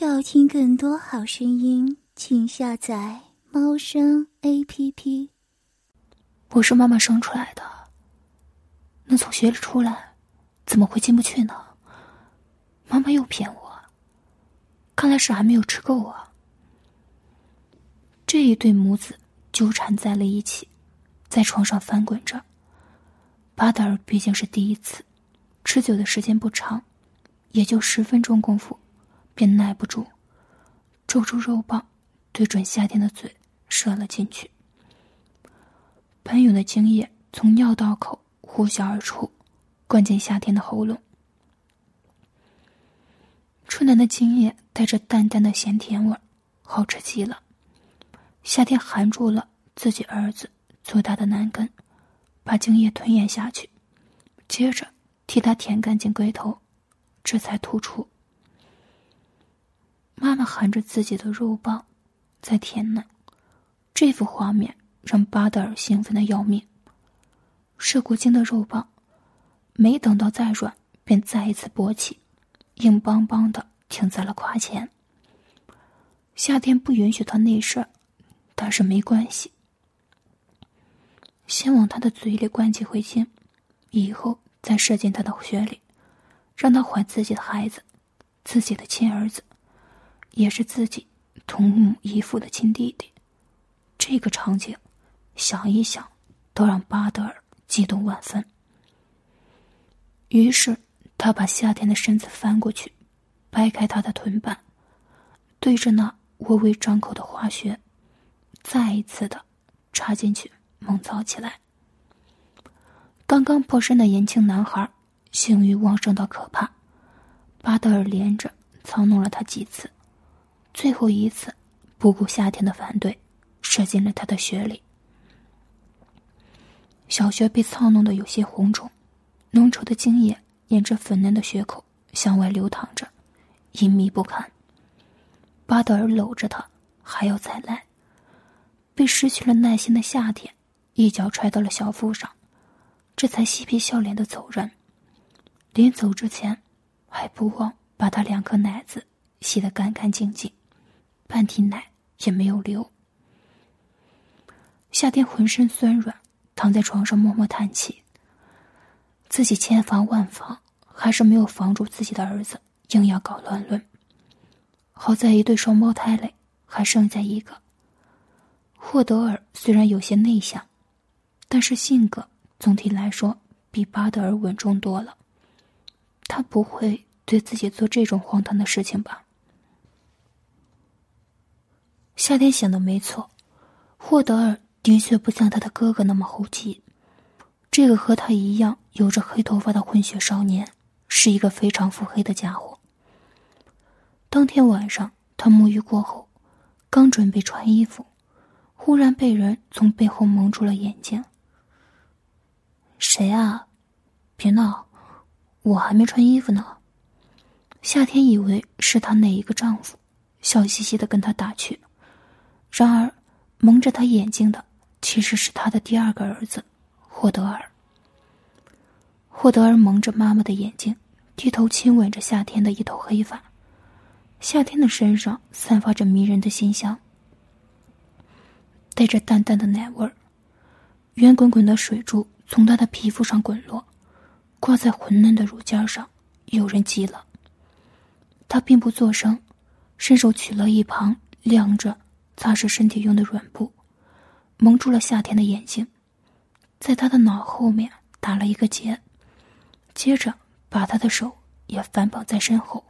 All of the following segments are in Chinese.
要听更多好声音，请下载猫声 A P P。我是妈妈生出来的，能从血里出来，怎么会进不去呢？妈妈又骗我，看来是还没有吃够啊。这一对母子纠缠在了一起，在床上翻滚着。巴德尔毕竟是第一次，持久的时间不长，也就十分钟功夫。便耐不住，抽出肉棒，对准夏天的嘴射了进去。喷涌的精液从尿道口呼啸而出，灌进夏天的喉咙。春兰的精液带着淡淡的咸甜味好吃极了。夏天含住了自己儿子粗大的男根，把精液吞咽下去，接着替他舔干净龟头，这才吐出。妈妈含着自己的肉棒，在舔奶，这幅画面让巴德尔兴奋的要命。射过精的肉棒，没等到再软，便再一次勃起，硬邦邦的停在了胯前。夏天不允许他内射，但是没关系，先往他的嘴里灌几回精，以后再射进他的血里，让他怀自己的孩子，自己的亲儿子。也是自己同母异父的亲弟弟，这个场景，想一想，都让巴德尔激动万分。于是，他把夏天的身子翻过去，掰开他的臀瓣，对着那微微张口的花穴，再一次的插进去，猛操起来。刚刚破身的年轻男孩，性欲旺盛到可怕，巴德尔连着操弄了他几次。最后一次，不顾夏天的反对，射进了他的血里。小穴被操弄得有些红肿，浓稠的精液沿着粉嫩的血口向外流淌着，隐秘不堪。巴德尔搂着他，还要再来。被失去了耐心的夏天，一脚踹到了小腹上，这才嬉皮笑脸的走人。临走之前，还不忘把他两颗奶子洗得干干净净。半滴奶也没有流。夏天浑身酸软，躺在床上默默叹气。自己千防万防，还是没有防住自己的儿子，硬要搞乱伦。好在一对双胞胎里还剩下一个。霍德尔虽然有些内向，但是性格总体来说比巴德尔稳重多了。他不会对自己做这种荒唐的事情吧？夏天想的没错，霍德尔的确不像他的哥哥那么猴急。这个和他一样有着黑头发的混血少年，是一个非常腹黑的家伙。当天晚上，他沐浴过后，刚准备穿衣服，忽然被人从背后蒙住了眼睛。谁啊？别闹，我还没穿衣服呢。夏天以为是他哪一个丈夫，笑嘻嘻的跟他打趣。然而，蒙着他眼睛的其实是他的第二个儿子，霍德尔。霍德尔蒙着妈妈的眼睛，低头亲吻着夏天的一头黑发。夏天的身上散发着迷人的馨香，带着淡淡的奶味儿。圆滚滚的水珠从他的皮肤上滚落，挂在浑嫩的乳尖上，诱人极了。他并不作声，伸手取了一旁晾着。擦拭身体用的软布，蒙住了夏天的眼睛，在他的脑后面打了一个结，接着把他的手也反绑在身后，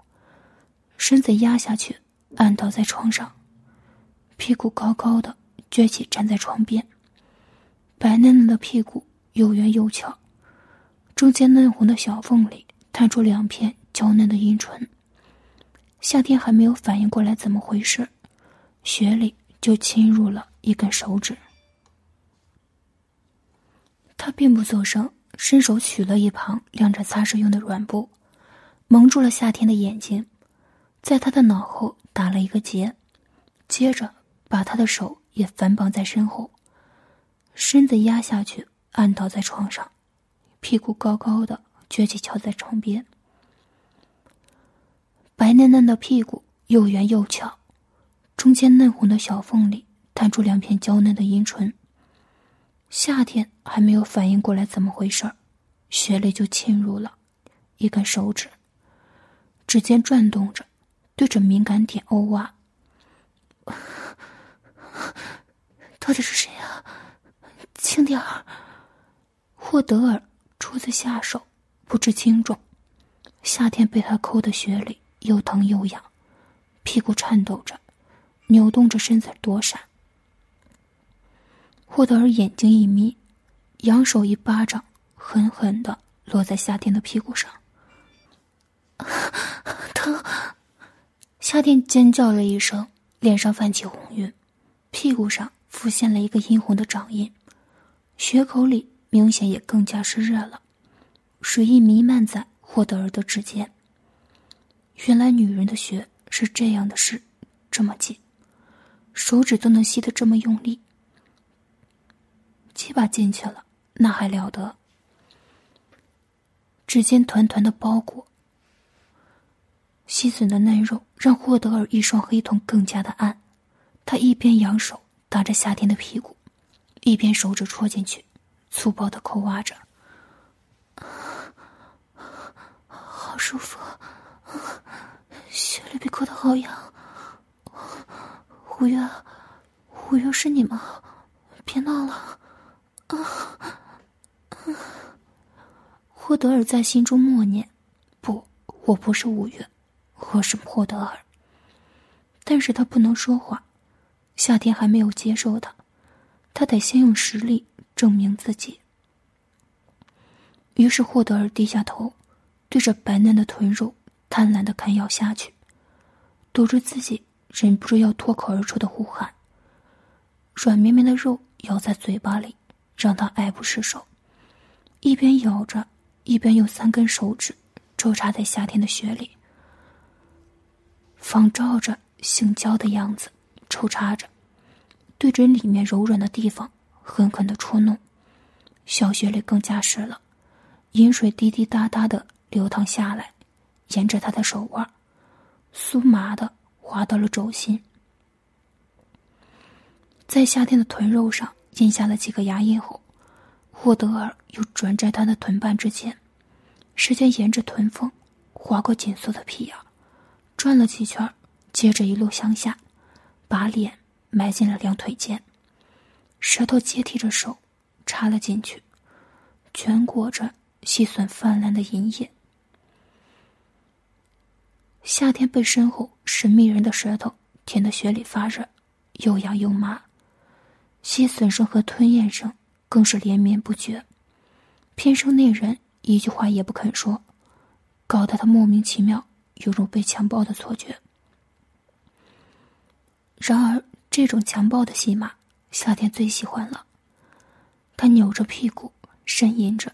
身子压下去，按倒在床上，屁股高高的撅起站在床边，白嫩嫩的屁股又圆又翘，中间嫩红的小缝里探出两片娇嫩的阴唇。夏天还没有反应过来怎么回事。雪里就侵入了一根手指，他并不作声，伸手取了一旁晾着擦拭用的软布，蒙住了夏天的眼睛，在他的脑后打了一个结，接着把他的手也反绑在身后，身子压下去，按倒在床上，屁股高高的撅起翘在床边，白嫩嫩的屁股。又圆又翘，中间嫩红的小缝里探出两片娇嫩的阴唇。夏天还没有反应过来怎么回事儿，血泪就侵入了，一根手指。指尖转动着，对着敏感点欧挖。到底是谁啊？轻点儿。霍德尔初次下手，不知轻重。夏天被他抠的血里又疼又痒，屁股颤抖着，扭动着身子躲闪。霍德尔眼睛一眯，扬手一巴掌，狠狠的落在夏天的屁股上。疼！夏天尖叫了一声，脸上泛起红晕，屁股上浮现了一个殷红的掌印，血口里明显也更加是热了，水意弥漫在霍德尔的指尖。原来女人的血是这样的湿，这么紧，手指都能吸得这么用力。鸡巴进去了，那还了得？指尖团团的包裹，细笋的嫩肉让霍德尔一双黑瞳更加的暗。他一边扬手打着夏天的屁股，一边手指戳进去，粗暴的抠挖着。好舒服，血里被抠的好痒。五月，五月是你吗？别闹了。啊啊！霍德尔在心中默念：“不，我不是五月，我是霍德尔。”但是他不能说话，夏天还没有接受他，他得先用实力证明自己。于是霍德尔低下头，对着白嫩的臀肉贪婪的啃咬下去，堵住自己忍不住要脱口而出的呼喊。软绵绵的肉咬在嘴巴里。让他爱不释手，一边咬着，一边用三根手指抽插在夏天的雪里，仿照着性交的样子抽插着，对准里面柔软的地方狠狠的戳弄，小雪里更加湿了，饮水滴滴答答的流淌下来，沿着他的手腕，酥麻的滑到了肘心，在夏天的臀肉上。印下了几个牙印后，霍德尔又转在他的臀瓣之间，时间沿着臀缝划过紧缩的屁眼，转了几圈，接着一路向下，把脸埋进了两腿间，舌头接替着手插了进去，卷裹着细笋泛滥的银液。夏天被身后神秘人的舌头舔得血里发热，又痒又麻。吸吮声和吞咽声更是连绵不绝，偏生那人一句话也不肯说，搞得他莫名其妙，有种被强暴的错觉。然而，这种强暴的戏码，夏天最喜欢了。他扭着屁股呻吟着，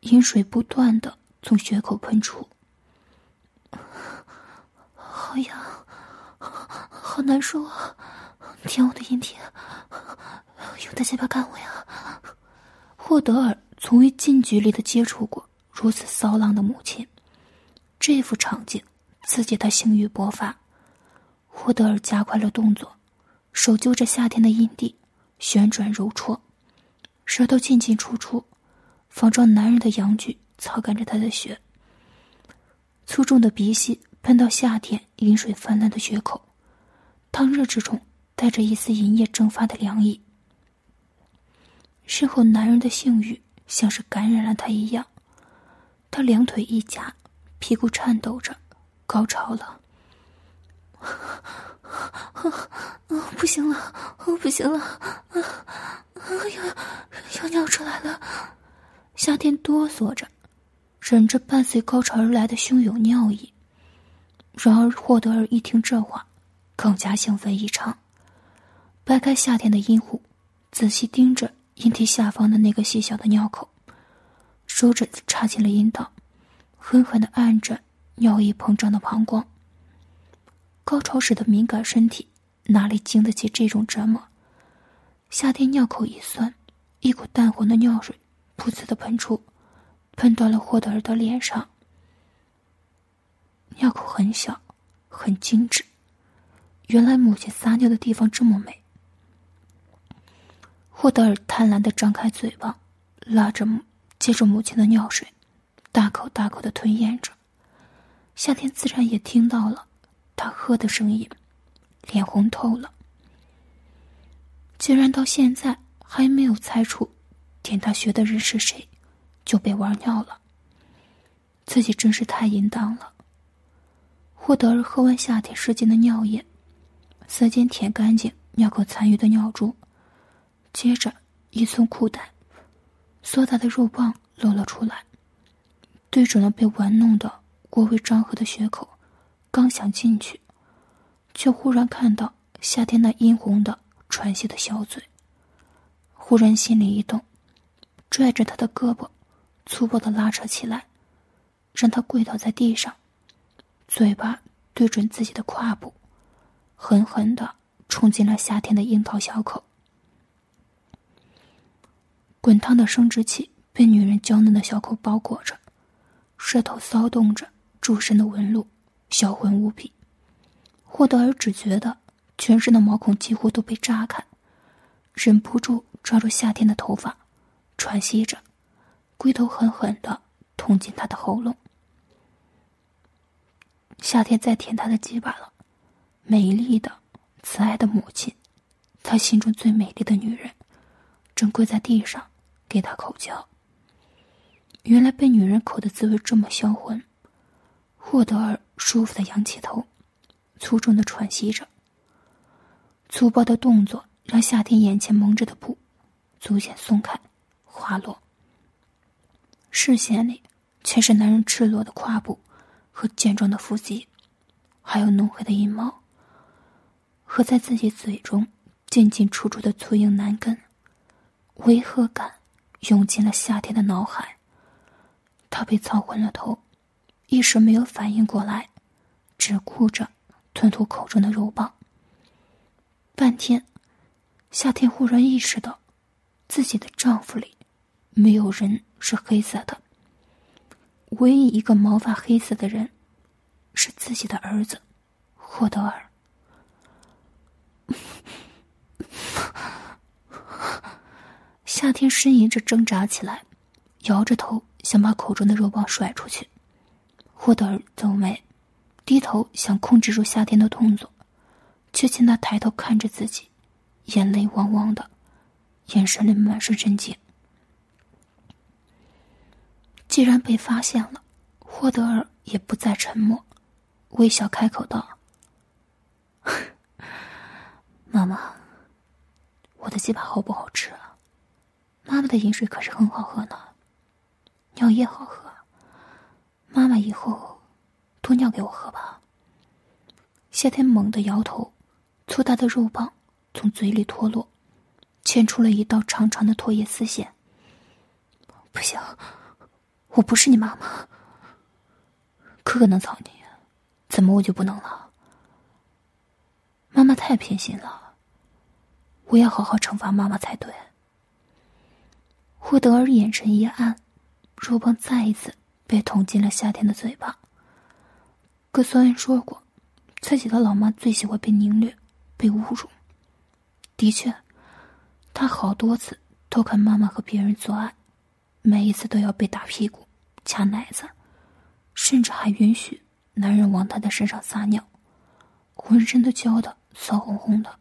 饮水不断的从血口喷出，好痒，好难受啊！舔我的阴蒂，用的鸡巴干我呀！霍德尔从未近距离的接触过如此骚浪的母亲，这幅场景刺激他性欲勃发。霍德尔加快了动作，手揪着夏天的阴蒂，旋转揉搓，舌头进进出出，仿照男人的阳具操干着他的血。粗重的鼻息喷到夏天饮水泛滥的血口，烫热之中。带着一丝银液蒸发的凉意，身后男人的性欲像是感染了他一样，他两腿一夹，屁股颤抖着，高潮了。不行了，不行了，啊要要尿出来了！夏天哆嗦着，忍着伴随高潮而来的汹涌尿意。然而霍德尔一听这话，更加兴奋异常。掰开夏天的阴户，仔细盯着阴蒂下方的那个细小的尿口，手指插进了阴道，狠狠的按着尿液膨胀的膀胱。高潮时的敏感身体哪里经得起这种折磨？夏天尿口一酸，一股淡红的尿水噗呲的喷出，喷到了霍德尔的脸上。尿口很小，很精致，原来母亲撒尿的地方这么美。霍德尔贪婪的张开嘴巴，拉着，接着母亲的尿水，大口大口的吞咽着。夏天自然也听到了他喝的声音，脸红透了。竟然到现在还没有猜出点他学的人是谁，就被玩尿了。自己真是太淫荡了。霍德尔喝完夏天射进的尿液，舌尖舔干净尿口残余的尿珠。接着，一从裤带，硕大的肉棒露了出来，对准了被玩弄的过为张合的血口，刚想进去，却忽然看到夏天那殷红的喘息的小嘴。忽然心里一动，拽着他的胳膊，粗暴的拉扯起来，让他跪倒在地上，嘴巴对准自己的胯部，狠狠的冲进了夏天的樱桃小口。滚烫的生殖器被女人娇嫩的小口包裹着，舌头骚动着柱身的纹路，销魂无比。霍德尔只觉得全身的毛孔几乎都被扎开，忍不住抓住夏天的头发，喘息着，龟头狠狠的捅进他的喉咙。夏天在舔他的鸡巴了，美丽的、慈爱的母亲，他心中最美丽的女人，正跪在地上。给他口交。原来被女人口的滋味这么销魂。霍德尔舒服的仰起头，粗重的喘息着。粗暴的动作让夏天眼前蒙着的布逐渐松开，滑落。视线里全是男人赤裸的胯部和健壮的腹肌，还有浓黑的阴毛，和在自己嘴中进进出出的粗硬男根，违和感。涌进了夏天的脑海，他被操昏了头，一时没有反应过来，只顾着吞吐口中的肉棒。半天，夏天忽然意识到，自己的丈夫里没有人是黑色的，唯一一个毛发黑色的人，是自己的儿子霍德尔。夏天呻吟着挣扎起来，摇着头想把口中的肉棒甩出去。霍德尔皱眉，低头想控制住夏天的动作，却见他抬头看着自己，眼泪汪汪的，眼神里满是震惊。既然被发现了，霍德尔也不再沉默，微笑开口道：“妈妈，我的鸡巴好不好吃啊？”妈妈的饮水可是很好喝呢，尿液好喝。妈妈以后多尿给我喝吧。夏天猛地摇头，粗大的肉棒从嘴里脱落，牵出了一道长长的唾液丝线。不行，我不是你妈妈。哥哥能操你，怎么我就不能了？妈妈太偏心了，我要好好惩罚妈妈才对。霍德尔眼神一暗，肉棒再一次被捅进了夏天的嘴巴。格索恩说过，自己的老妈最喜欢被凌虐、被侮辱。的确，他好多次偷看妈妈和别人做爱，每一次都要被打屁股、掐奶子，甚至还允许男人往她的身上撒尿，浑身都浇得骚红红的。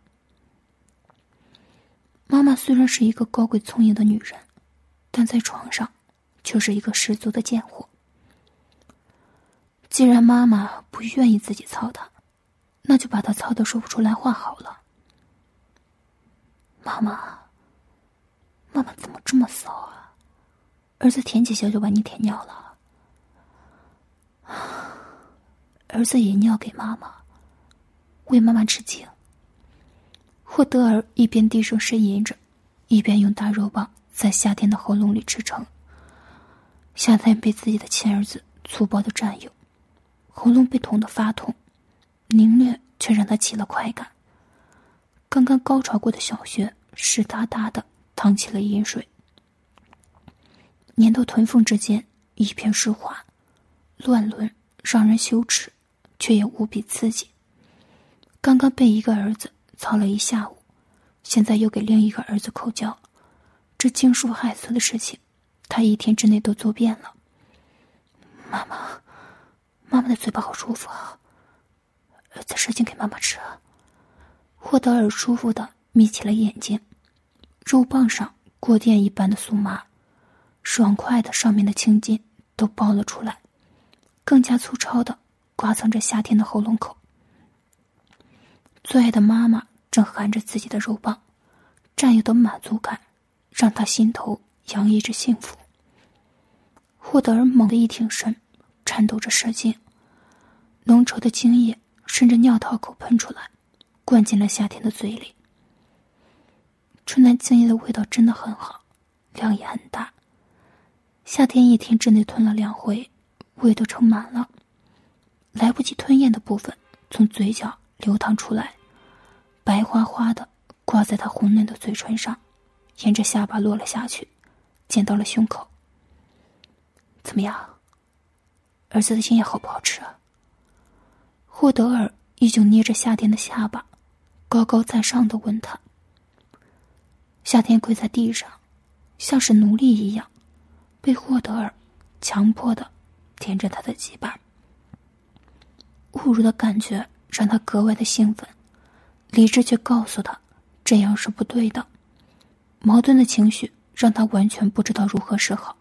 妈妈虽然是一个高贵聪颖的女人。但在床上，却是一个十足的贱货。既然妈妈不愿意自己操他，那就把他操的说不出来话好了。妈妈，妈妈怎么这么骚啊？儿子舔几下就把你舔尿了。儿子也尿给妈妈，为妈妈吃惊。霍德尔一边低声呻吟着，一边用大肉棒。在夏天的喉咙里支撑。夏天被自己的亲儿子粗暴的占有，喉咙被捅得发痛，凌虐却让他起了快感。刚刚高潮过的小穴湿哒哒的淌起了饮水，粘到臀缝之间一片湿滑，乱伦让人羞耻，却也无比刺激。刚刚被一个儿子操了一下午，现在又给另一个儿子口交，这惊叔害臊的事情，他一天之内都做遍了。妈妈，妈妈的嘴巴好舒服啊！儿子使劲给妈妈吃啊。霍德尔舒服的眯起了眼睛，肉棒上过电一般的酥麻，爽快的上面的青筋都爆了出来，更加粗糙的刮蹭着夏天的喉咙口。最爱的妈妈正含着自己的肉棒，占有的满足感让他心头洋溢着幸福。霍德尔猛地一挺身，颤抖着使劲，浓稠的精液顺着尿道口喷出来，灌进了夏天的嘴里。春兰精液的味道真的很好，量也很大。夏天一天之内吞了两回，胃都撑满了，来不及吞咽的部分从嘴角。流淌出来，白花花的挂在他红嫩的嘴唇上，沿着下巴落了下去，溅到了胸口。怎么样？儿子的心也好不好吃啊？霍德尔依旧捏着夏天的下巴，高高在上的问他。夏天跪在地上，像是奴隶一样，被霍德尔强迫的舔着他的鸡巴，侮辱的感觉。让他格外的兴奋，理智却告诉他，这样是不对的。矛盾的情绪让他完全不知道如何是好。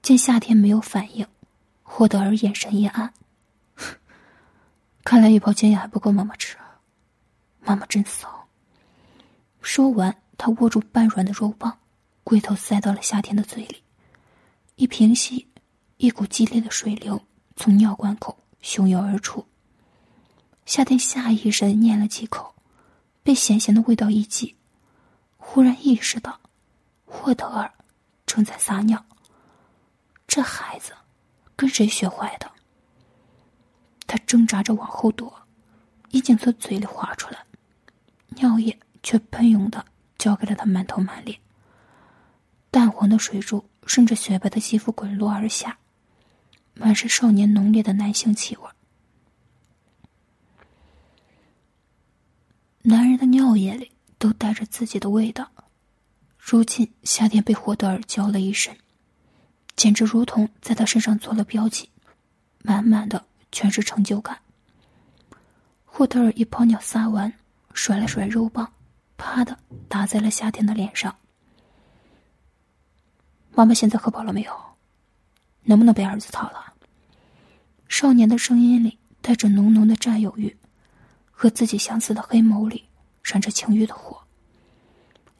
见夏天没有反应，霍德尔眼神一暗，看来一包精液还不够妈妈吃，妈妈真骚。说完，他握住半软的肉棒，龟头塞到了夏天的嘴里，一平息，一股激烈的水流从尿管口汹涌而出。夏天下意识的咽了几口，被咸咸的味道一激，忽然意识到，霍德尔正在撒尿。这孩子跟谁学坏的？他挣扎着往后躲，已经从嘴里滑出来，尿液却喷涌的浇给了他满头满脸。淡黄的水珠顺着雪白的肌肤滚落而下，满是少年浓烈的男性气味。男人的尿液里都带着自己的味道，如今夏天被霍德尔浇了一身，简直如同在他身上做了标记，满满的全是成就感。霍德尔一泡尿撒完，甩了甩肉棒，啪的打在了夏天的脸上。妈妈现在喝饱了没有？能不能被儿子操了？少年的声音里带着浓浓的占有欲。和自己相似的黑眸里闪着情欲的火。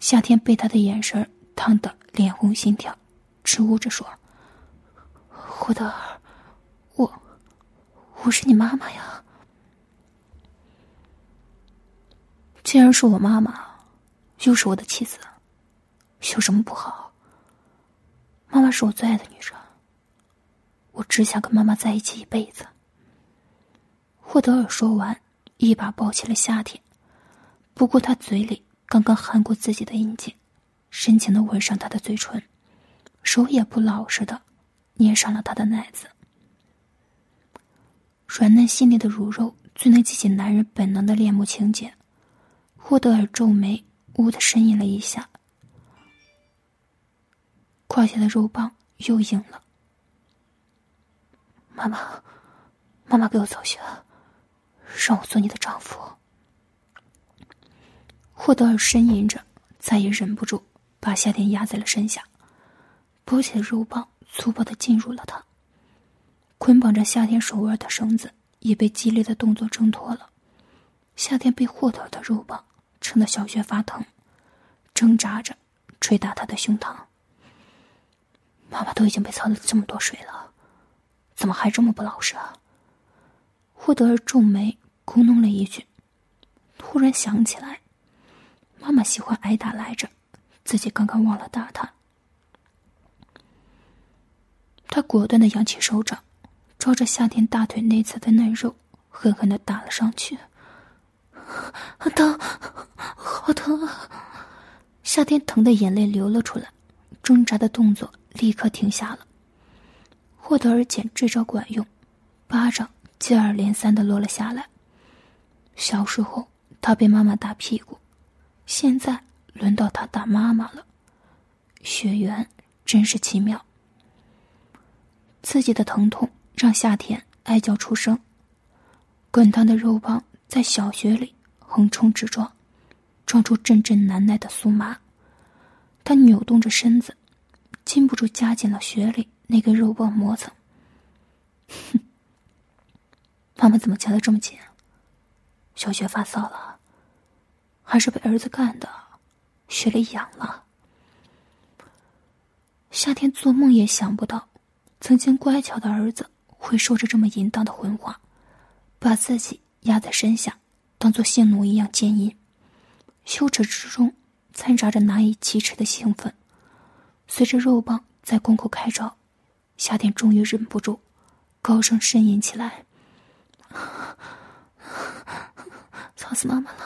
夏天被他的眼神烫得脸红心跳，支吾着说：“霍德尔，我，我是你妈妈呀。既然是我妈妈，又是我的妻子，有什么不好？妈妈是我最爱的女人，我只想跟妈妈在一起一辈子。”霍德尔说完。一把抱起了夏天，不过他嘴里刚刚含过自己的阴茎，深情的吻上他的嘴唇，手也不老实的捏上了他的奶子。软嫩细腻的乳肉最能激起男人本能的恋慕情结。霍德尔皱眉，呜的呻吟了一下，胯下的肉棒又硬了。妈妈，妈妈给我走血。让我做你的丈夫。霍德尔呻吟着，再也忍不住，把夏天压在了身下，包起的肉棒粗暴的进入了他。捆绑着夏天手腕的绳子也被激烈的动作挣脱了。夏天被霍德尔的肉棒撑得小穴发疼，挣扎着捶打他的胸膛。妈妈都已经被操了这么多水了，怎么还这么不老实啊？霍德尔皱眉。咕哝了一句，突然想起来，妈妈喜欢挨打来着，自己刚刚忘了打她。他果断的扬起手掌，抓着夏天大腿内侧的嫩肉，狠狠的打了上去。疼，好疼啊！夏天疼的眼泪流了出来，挣扎的动作立刻停下了。霍德尔简这招管用，巴掌接二连三的落了下来。小时候他被妈妈打屁股，现在轮到他打妈妈了。血缘真是奇妙。自己的疼痛让夏天哀叫出声，滚烫的肉棒在小穴里横冲直撞，撞出阵阵难耐的酥麻。他扭动着身子，禁不住夹紧了雪里那根肉棒磨蹭。哼，妈妈怎么夹的这么紧？小雪发烧了，还是被儿子干的，雪里痒了。夏天做梦也想不到，曾经乖巧的儿子会说着这么淫荡的混话，把自己压在身下，当做性奴一样奸淫。羞耻之中掺杂着难以启齿的兴奋。随着肉棒在宫口开招，夏天终于忍不住，高声呻吟起来。操死妈妈了！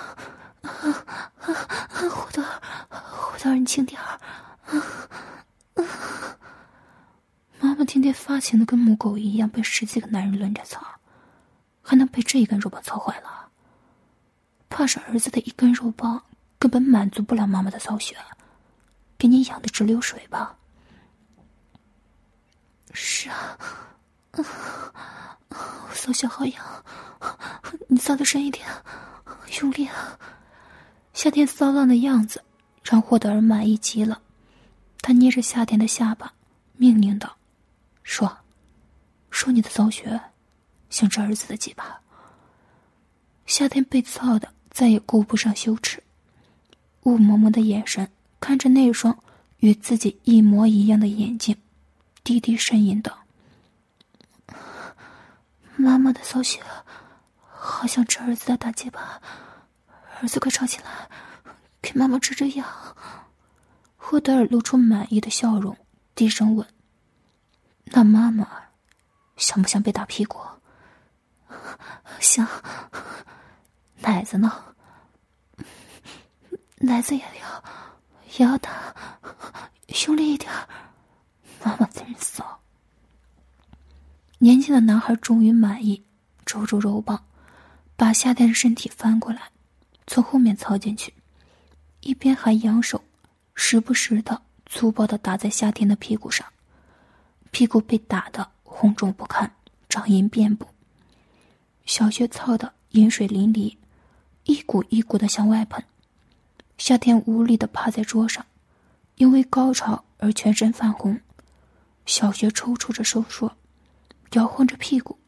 胡德，胡德，你轻点儿！妈妈天天发情的跟母狗一样，被十几个男人轮着操，还能被这一根肉棒操坏了？怕是儿子的一根肉棒根本满足不了妈妈的骚穴，给你养的直流水吧？是啊，骚穴好痒，你操的深一点。用力啊！夏天骚浪的样子让霍德尔满意极了。他捏着夏天的下巴，命令道：“说，说你的骚穴，像这儿子的鸡巴。”夏天被操的再也顾不上羞耻，雾蒙蒙的眼神看着那双与自己一模一样的眼睛，低低呻吟道：“妈妈的骚穴。”好像吃儿子的大鸡巴，儿子快吵起来，给妈妈治治痒。霍德尔露出满意的笑容，低声问：“那妈妈想不想被打屁股？”“想。”“奶子呢？”“奶子也要，要打，用力一点。”妈妈真骚。年轻的男孩终于满意，抽出肉棒。把夏天的身体翻过来，从后面操进去，一边还扬手，时不时的粗暴的打在夏天的屁股上，屁股被打的红肿不堪，掌印遍布。小穴操的饮水淋漓，一股一股的向外喷。夏天无力的趴在桌上，因为高潮而全身泛红，小穴抽搐着收缩，摇晃着屁股，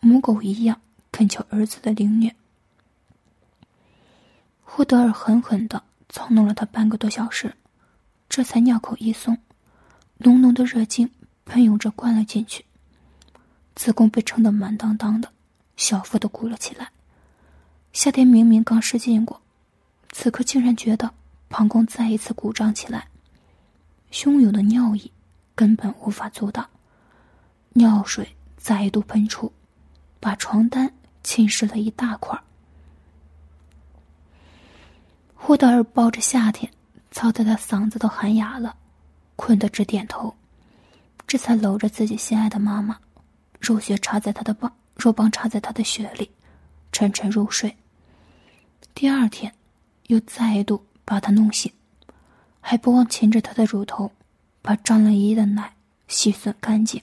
母狗一样。恳求儿子的凌虐，霍德尔狠狠的操弄了他半个多小时，这才尿口一松，浓浓的热精喷涌着灌了进去，子宫被撑得满当当的，小腹都鼓了起来。夏天明明刚失禁过，此刻竟然觉得膀胱再一次鼓胀起来，汹涌的尿意根本无法阻挡，尿水再度喷出，把床单。浸湿了一大块。霍德尔抱着夏天，操得他嗓子都喊哑了，困得直点头，这才搂着自己心爱的妈妈，肉血插在他的棒，肉棒插在他的血里，沉沉入睡。第二天，又再度把他弄醒，还不忘亲着他的乳头，把张兰姨的奶洗吮干净。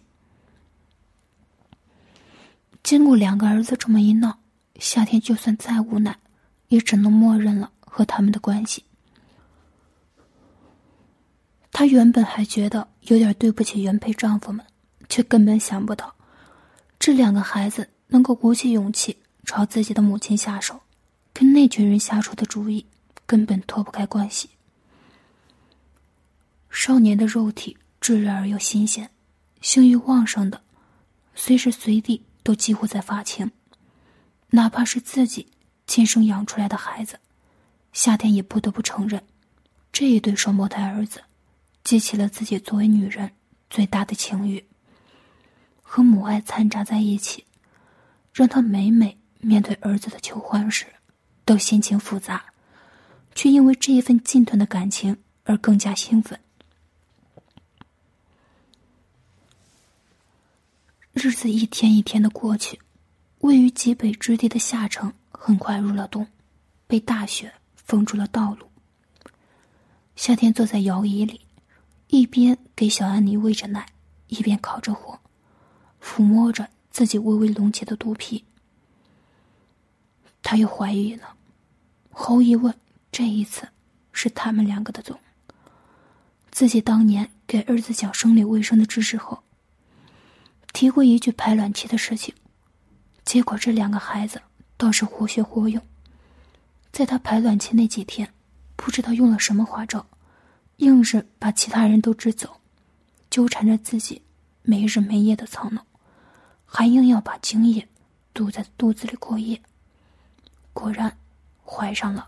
经过两个儿子这么一闹，夏天就算再无奈，也只能默认了和他们的关系。她原本还觉得有点对不起原配丈夫们，却根本想不到，这两个孩子能够鼓起勇气朝自己的母亲下手，跟那群人下出的主意根本脱不开关系。少年的肉体炙热而又新鲜，性欲旺盛的，随时随地。都几乎在发情，哪怕是自己亲生养出来的孩子，夏天也不得不承认，这一对双胞胎儿子，激起了自己作为女人最大的情欲。和母爱掺杂在一起，让他每每面对儿子的求欢时，都心情复杂，却因为这一份近段的感情而更加兴奋。日子一天一天的过去，位于极北之地的夏城很快入了冬，被大雪封住了道路。夏天坐在摇椅里，一边给小安妮喂着奶，一边烤着火，抚摸着自己微微隆起的肚皮。她又怀疑了，毫无疑问，这一次是他们两个的种。自己当年给儿子讲生理卫生的知识后，提过一句排卵期的事情。结果这两个孩子倒是活学活用，在他排卵期那几天，不知道用了什么花招，硬是把其他人都支走，纠缠着自己没日没夜的操弄，还硬要把精液堵在肚子里过夜。果然，怀上了。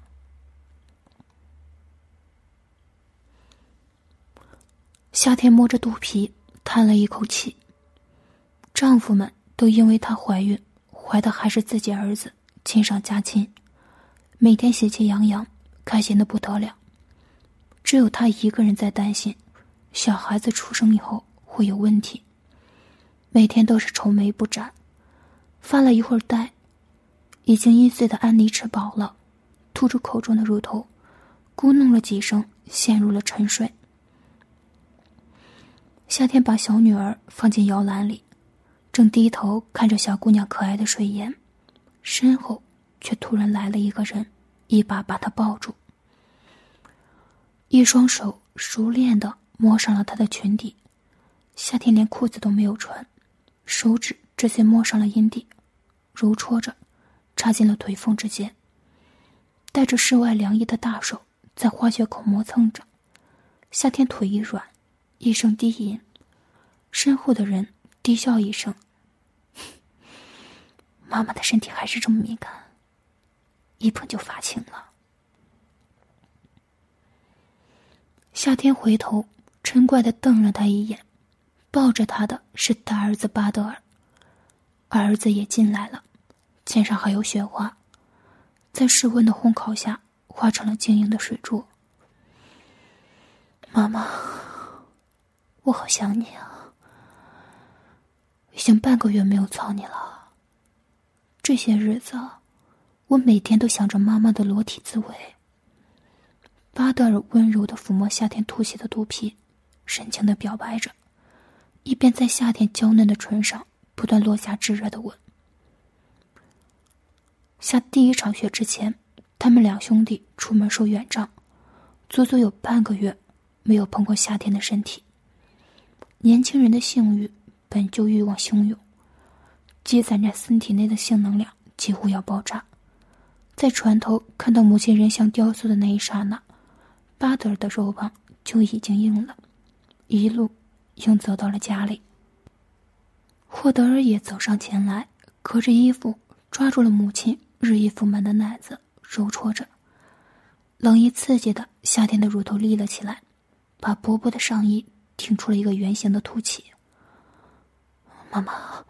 夏天摸着肚皮，叹了一口气。丈夫们都因为她怀孕。怀的还是自己儿子，亲上加亲，每天喜气洋洋，开心的不得了。只有他一个人在担心，小孩子出生以后会有问题。每天都是愁眉不展，发了一会儿呆。已经一岁的安妮吃饱了，吐出口中的乳头，咕哝了几声，陷入了沉睡。夏天把小女儿放进摇篮里。正低头看着小姑娘可爱的睡颜，身后却突然来了一个人，一把把她抱住，一双手熟练的摸上了她的裙底。夏天连裤子都没有穿，手指直接摸上了阴蒂，揉搓着，插进了腿缝之间。带着室外凉意的大手在花穴口磨蹭着，夏天腿一软，一声低吟，身后的人。低笑一声，妈妈的身体还是这么敏感，一碰就发青了。夏天回头嗔怪的瞪了他一眼，抱着他的是大儿子巴德尔，儿子也进来了，肩上还有雪花，在室温的烘烤下化成了晶莹的水珠。妈妈，我好想你啊。已经半个月没有操你了。这些日子，我每天都想着妈妈的裸体滋味。巴德尔温柔的抚摸夏天凸起的肚皮，深情的表白着，一边在夏天娇嫩的唇上不断落下炙热的吻。下第一场雪之前，他们两兄弟出门受远仗，足足有半个月没有碰过夏天的身体。年轻人的性欲。本就欲望汹涌，积攒在身体内的性能量几乎要爆炸。在船头看到母亲人像雕塑的那一刹那，巴德尔的肉棒就已经硬了，一路硬走到了家里。霍德尔也走上前来，隔着衣服抓住了母亲日益丰满的奶子，揉搓着。冷意刺激的夏天的乳头立了起来，把薄薄的上衣挺出了一个圆形的凸起。妈妈，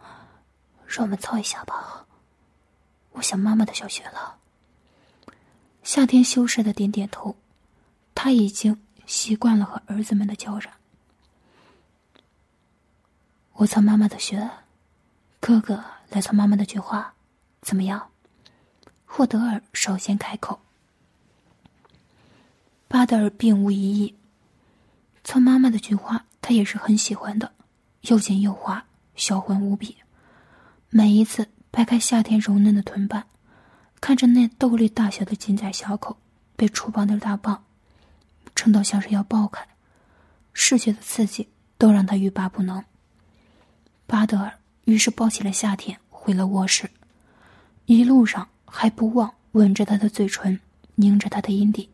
让我们操一下吧。我想妈妈的小穴了。夏天羞涩的点点头，他已经习惯了和儿子们的交染。我操妈妈的穴，哥哥来操妈妈的菊花，怎么样？霍德尔首先开口。巴德尔并无异议。操妈妈的菊花，他也是很喜欢的，又紧又滑。销魂无比，每一次掰开夏天柔嫩的臀瓣，看着那豆粒大小的金仔小口被触碰的大棒，撑到像是要爆开，视觉的刺激都让他欲罢不能。巴德尔于是抱起了夏天，回了卧室，一路上还不忘吻着他的嘴唇，拧着他的阴蒂。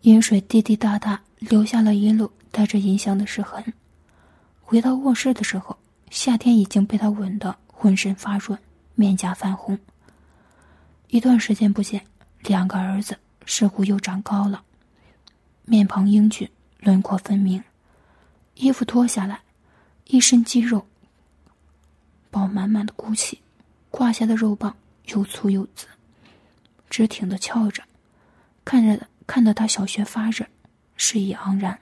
饮水滴滴答答，留下了一路带着银香的湿痕。回到卧室的时候，夏天已经被他吻得浑身发软，面颊泛红。一段时间不见，两个儿子似乎又长高了，面庞英俊，轮廓分明。衣服脱下来，一身肌肉饱满满的鼓起，胯下的肉棒又粗又紫，直挺的翘着，看着看得他小穴发热，睡意盎然。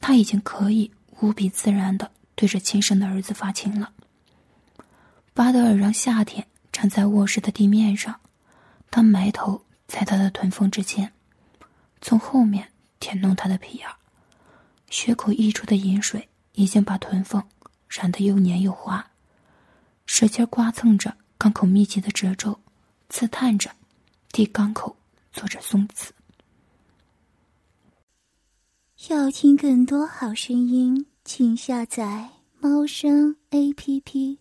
他已经可以无比自然的对着亲生的儿子发情了，巴德尔让夏天站在卧室的地面上，他埋头在他的臀缝之间，从后面舔弄他的皮眼。血口溢出的饮水已经把臀缝染得又黏又滑，使劲刮蹭着肛口密集的褶皱，刺探着，替肛口做着松子。要听更多好声音，请下载猫声 A P P。